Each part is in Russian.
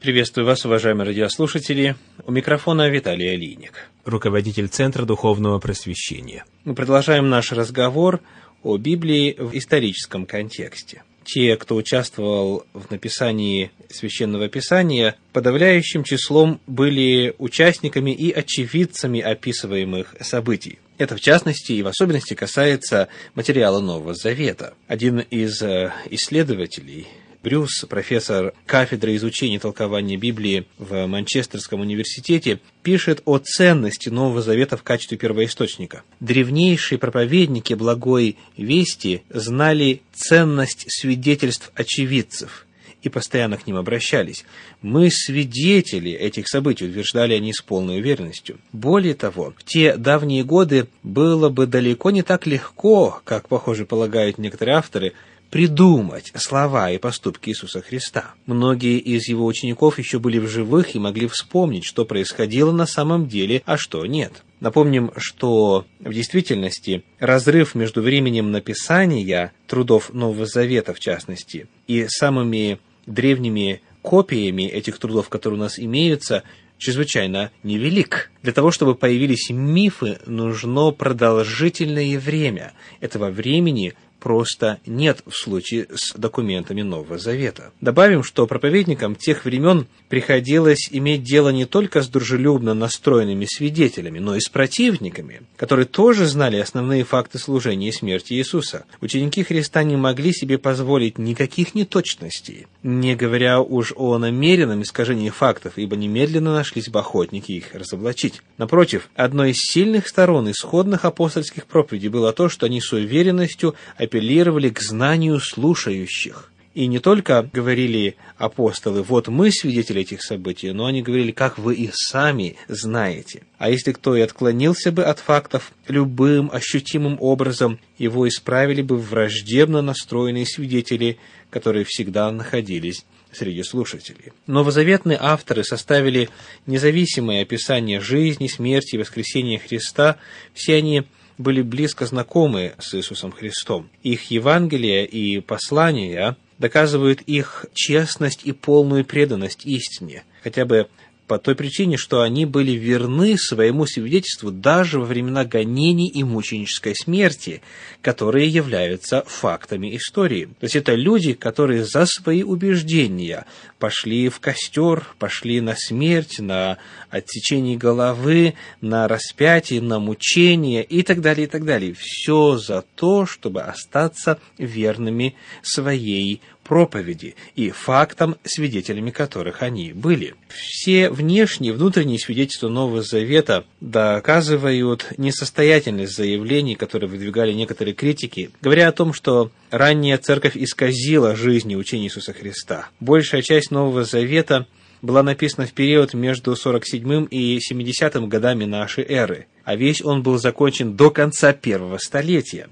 Приветствую вас, уважаемые радиослушатели. У микрофона Виталий Алиник, руководитель Центра Духовного Просвещения. Мы продолжаем наш разговор о Библии в историческом контексте. Те, кто участвовал в написании Священного Писания, подавляющим числом были участниками и очевидцами описываемых событий. Это, в частности, и в особенности касается материала Нового Завета. Один из э, исследователей Брюс, профессор кафедры изучения толкования Библии в Манчестерском университете, пишет о ценности Нового Завета в качестве первоисточника. Древнейшие проповедники благой вести знали ценность свидетельств очевидцев и постоянно к ним обращались. Мы свидетели этих событий, утверждали они с полной уверенностью. Более того, в те давние годы было бы далеко не так легко, как, похоже, полагают некоторые авторы, придумать слова и поступки Иисуса Христа. Многие из его учеников еще были в живых и могли вспомнить, что происходило на самом деле, а что нет. Напомним, что в действительности разрыв между временем написания трудов Нового Завета, в частности, и самыми древними копиями этих трудов, которые у нас имеются, чрезвычайно невелик. Для того, чтобы появились мифы, нужно продолжительное время. Этого времени просто нет в случае с документами Нового Завета. Добавим, что проповедникам тех времен приходилось иметь дело не только с дружелюбно настроенными свидетелями, но и с противниками, которые тоже знали основные факты служения и смерти Иисуса. Ученики Христа не могли себе позволить никаких неточностей, не говоря уж о намеренном искажении фактов, ибо немедленно нашлись бы охотники их разоблачить. Напротив, одной из сильных сторон исходных апостольских проповедей было то, что они с уверенностью апеллировали к знанию слушающих. И не только говорили апостолы, вот мы свидетели этих событий, но они говорили, как вы и сами знаете. А если кто и отклонился бы от фактов любым ощутимым образом, его исправили бы враждебно настроенные свидетели, которые всегда находились среди слушателей. Новозаветные авторы составили независимое описание жизни, смерти и воскресения Христа. Все они были близко знакомы с Иисусом Христом. Их Евангелие и послания доказывают их честность и полную преданность истине, хотя бы по той причине, что они были верны своему свидетельству даже во времена гонений и мученической смерти, которые являются фактами истории. То есть это люди, которые за свои убеждения пошли в костер, пошли на смерть, на отсечение головы, на распятие, на мучение и так далее, и так далее. Все за то, чтобы остаться верными своей проповеди и фактам, свидетелями которых они были. Все внешние, внутренние свидетельства Нового Завета доказывают несостоятельность заявлений, которые выдвигали некоторые критики, говоря о том, что ранняя церковь исказила жизнь и учение Иисуса Христа. Большая часть Нового Завета была написана в период между 47 и 70 годами нашей эры, а весь он был закончен до конца первого столетия.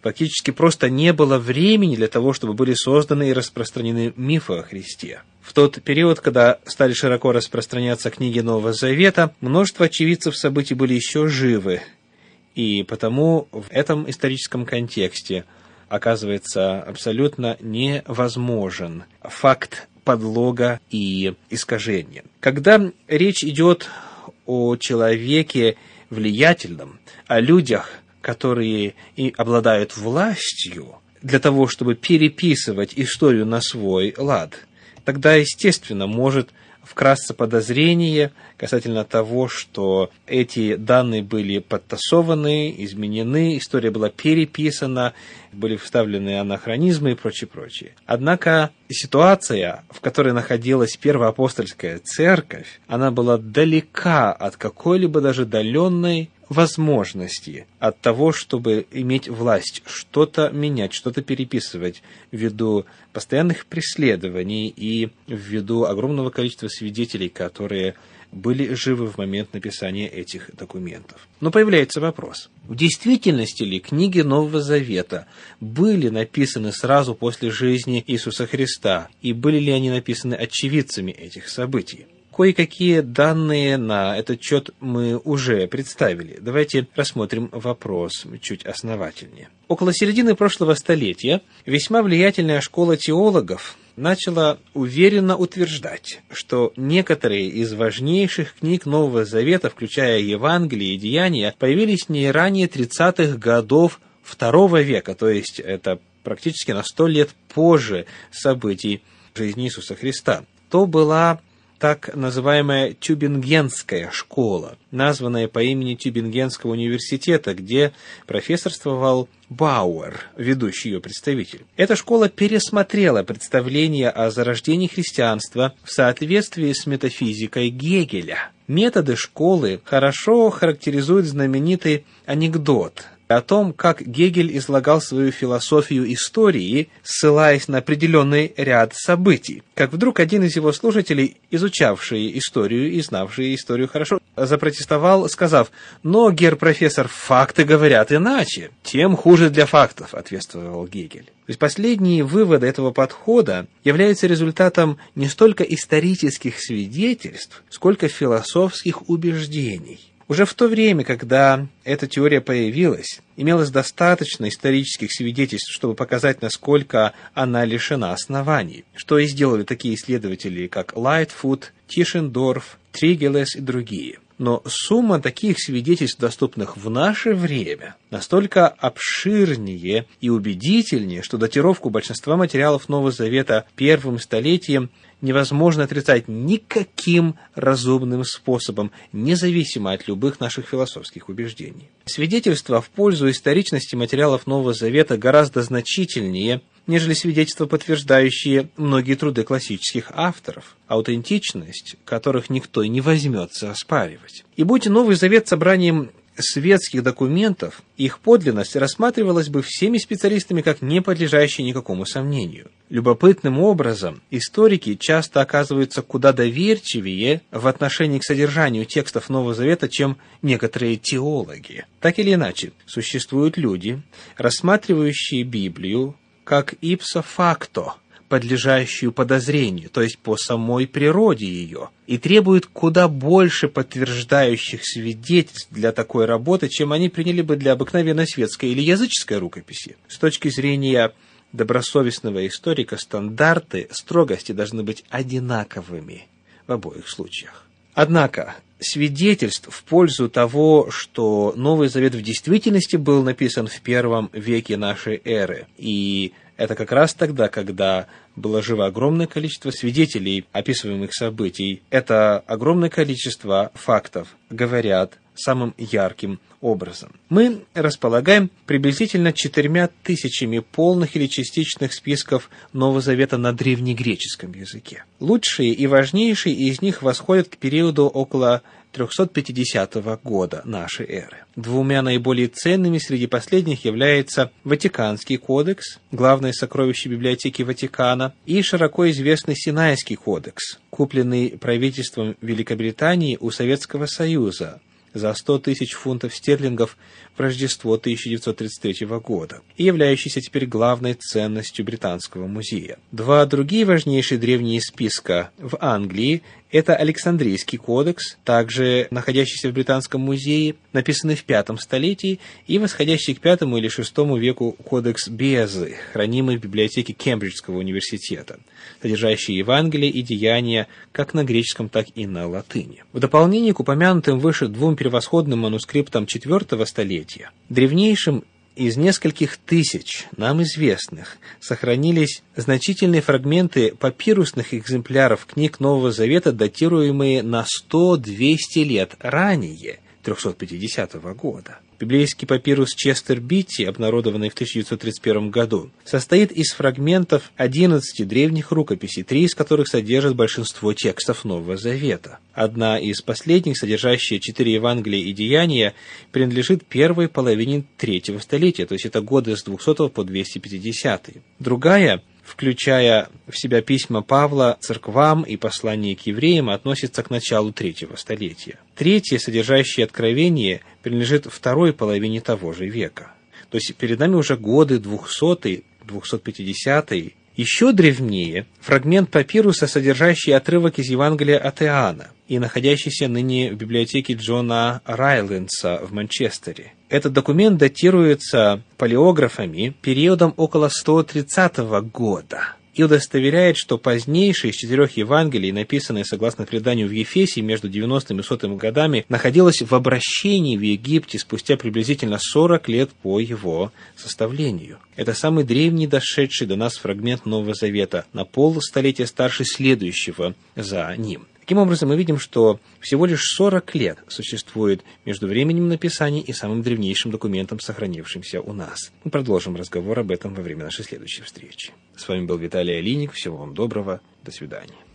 Фактически просто не было времени для того, чтобы были созданы и распространены мифы о Христе. В тот период, когда стали широко распространяться книги Нового Завета, множество очевидцев событий были еще живы, и потому в этом историческом контексте оказывается абсолютно невозможен факт подлога и искажения. Когда речь идет о человеке влиятельном, о людях, которые и обладают властью для того, чтобы переписывать историю на свой лад, тогда, естественно, может вкратце подозрение касательно того, что эти данные были подтасованы, изменены, история была переписана, были вставлены анахронизмы и прочее, прочее. Однако ситуация, в которой находилась первоапостольская церковь, она была далека от какой-либо даже отдаленной возможности от того, чтобы иметь власть, что-то менять, что-то переписывать ввиду постоянных преследований и ввиду огромного количества свидетелей, которые были живы в момент написания этих документов. Но появляется вопрос, в действительности ли книги Нового Завета были написаны сразу после жизни Иисуса Христа, и были ли они написаны очевидцами этих событий? Кое-какие данные на этот счет мы уже представили. Давайте рассмотрим вопрос чуть основательнее. Около середины прошлого столетия весьма влиятельная школа теологов начала уверенно утверждать, что некоторые из важнейших книг Нового Завета, включая Евангелие и Деяния, появились не ранее 30-х годов II века, то есть это практически на сто лет позже событий жизни Иисуса Христа. То была так называемая Тюбингенская школа, названная по имени Тюбингенского университета, где профессорствовал Бауэр, ведущий ее представитель. Эта школа пересмотрела представление о зарождении христианства в соответствии с метафизикой Гегеля. Методы школы хорошо характеризуют знаменитый анекдот о том, как Гегель излагал свою философию истории, ссылаясь на определенный ряд событий. Как вдруг один из его слушателей, изучавший историю и знавший историю хорошо, запротестовал, сказав, «Но, гер-профессор, факты говорят иначе. Тем хуже для фактов», — ответствовал Гегель. То есть последние выводы этого подхода являются результатом не столько исторических свидетельств, сколько философских убеждений. Уже в то время, когда эта теория появилась, имелось достаточно исторических свидетельств, чтобы показать, насколько она лишена оснований, что и сделали такие исследователи, как Лайтфуд, Тишендорф, Тригелес и другие – но сумма таких свидетельств, доступных в наше время, настолько обширнее и убедительнее, что датировку большинства материалов Нового Завета первым столетием невозможно отрицать никаким разумным способом, независимо от любых наших философских убеждений. Свидетельства в пользу историчности материалов Нового Завета гораздо значительнее – нежели свидетельства, подтверждающие многие труды классических авторов, аутентичность которых никто и не возьмется оспаривать. И будь Новый Завет собранием светских документов, их подлинность рассматривалась бы всеми специалистами как не подлежащая никакому сомнению. Любопытным образом, историки часто оказываются куда доверчивее в отношении к содержанию текстов Нового Завета, чем некоторые теологи. Так или иначе, существуют люди, рассматривающие Библию как ipso facto, подлежащую подозрению, то есть по самой природе ее, и требует куда больше подтверждающих свидетельств для такой работы, чем они приняли бы для обыкновенной светской или языческой рукописи. С точки зрения добросовестного историка стандарты строгости должны быть одинаковыми в обоих случаях. Однако, свидетельств в пользу того, что Новый Завет в действительности был написан в первом веке нашей эры. И это как раз тогда, когда было живо огромное количество свидетелей описываемых событий. Это огромное количество фактов говорят самым ярким образом. Мы располагаем приблизительно четырьмя тысячами полных или частичных списков Нового Завета на древнегреческом языке. Лучшие и важнейшие из них восходят к периоду около 350 года нашей эры. Двумя наиболее ценными среди последних является Ватиканский кодекс, главное сокровище библиотеки Ватикана, и широко известный Синайский кодекс, купленный правительством Великобритании у Советского Союза за 100 тысяч фунтов стерлингов в Рождество 1933 года и являющийся теперь главной ценностью Британского музея. Два другие важнейшие древние списка в Англии – это Александрийский кодекс, также находящийся в Британском музее, написанный в пятом столетии, и восходящий к пятому или шестому веку кодекс Безы, хранимый в библиотеке Кембриджского университета, содержащий Евангелие и Деяния как на греческом, так и на латыни. В дополнение к упомянутым выше двум превосходным манускриптам IV столетия, древнейшим из нескольких тысяч нам известных сохранились значительные фрагменты папирусных экземпляров книг Нового Завета, датируемые на 100-200 лет ранее 350 года. Библейский папирус Честер Битти, обнародованный в 1931 году, состоит из фрагментов 11 древних рукописей, три из которых содержат большинство текстов Нового Завета. Одна из последних, содержащая четыре Евангелия и Деяния, принадлежит первой половине третьего столетия, то есть это годы с 200 по 250. Другая включая в себя письма Павла церквам и послания к евреям, относится к началу третьего столетия. Третье, содержащее откровение, принадлежит второй половине того же века. То есть перед нами уже годы 200 250 Еще древнее фрагмент папируса, содержащий отрывок из Евангелия от Иоанна и находящийся ныне в библиотеке Джона Райлендса в Манчестере. Этот документ датируется палеографами периодом около 130 года и удостоверяет, что позднейшие из четырех Евангелий, написанные согласно преданию в Ефесе между 90 и 100 годами, находилось в обращении в Египте спустя приблизительно 40 лет по его составлению. Это самый древний дошедший до нас фрагмент Нового Завета, на полстолетия старше следующего за ним. Таким образом, мы видим, что всего лишь 40 лет существует между временем написания и самым древнейшим документом, сохранившимся у нас. Мы продолжим разговор об этом во время нашей следующей встречи. С вами был Виталий Алиник. Всего вам доброго. До свидания.